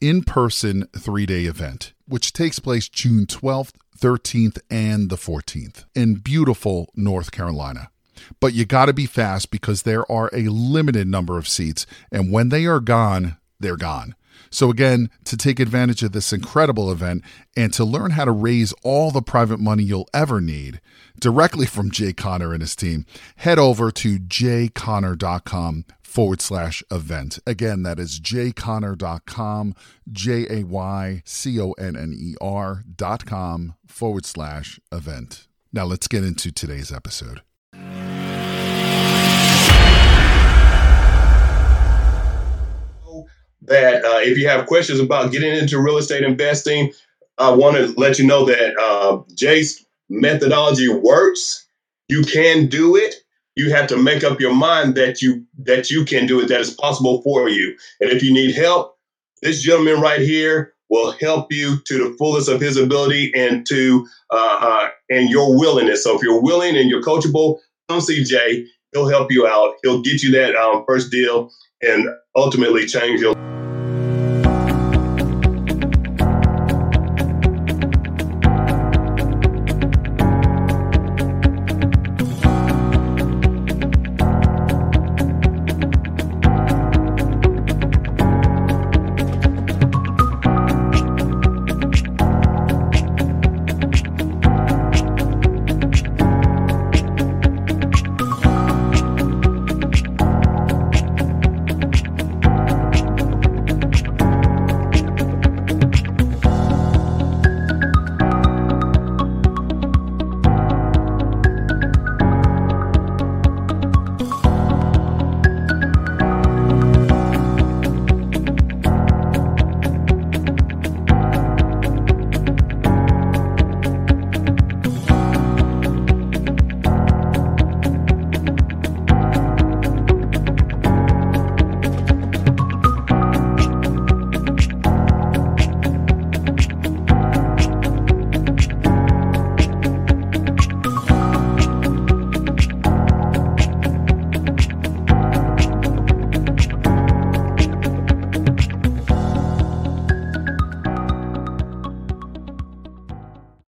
in person three day event, which takes place June 12th, 13th, and the 14th in beautiful North Carolina. But you got to be fast because there are a limited number of seats, and when they are gone, they're gone. So, again, to take advantage of this incredible event and to learn how to raise all the private money you'll ever need directly from Jay Conner and his team, head over to jayconner.com forward slash event. Again, that is jayconner.com, J A Y C O N N E R dot com forward slash event. Now let's get into today's episode. That uh, if you have questions about getting into real estate investing, I want to let you know that uh, Jay's methodology works. You can do it you have to make up your mind that you that you can do it, that it's possible for you. And if you need help, this gentleman right here will help you to the fullest of his ability and to uh, uh, and your willingness. So if you're willing and you're coachable, come see Jay. He'll help you out. He'll get you that um, first deal and ultimately change your.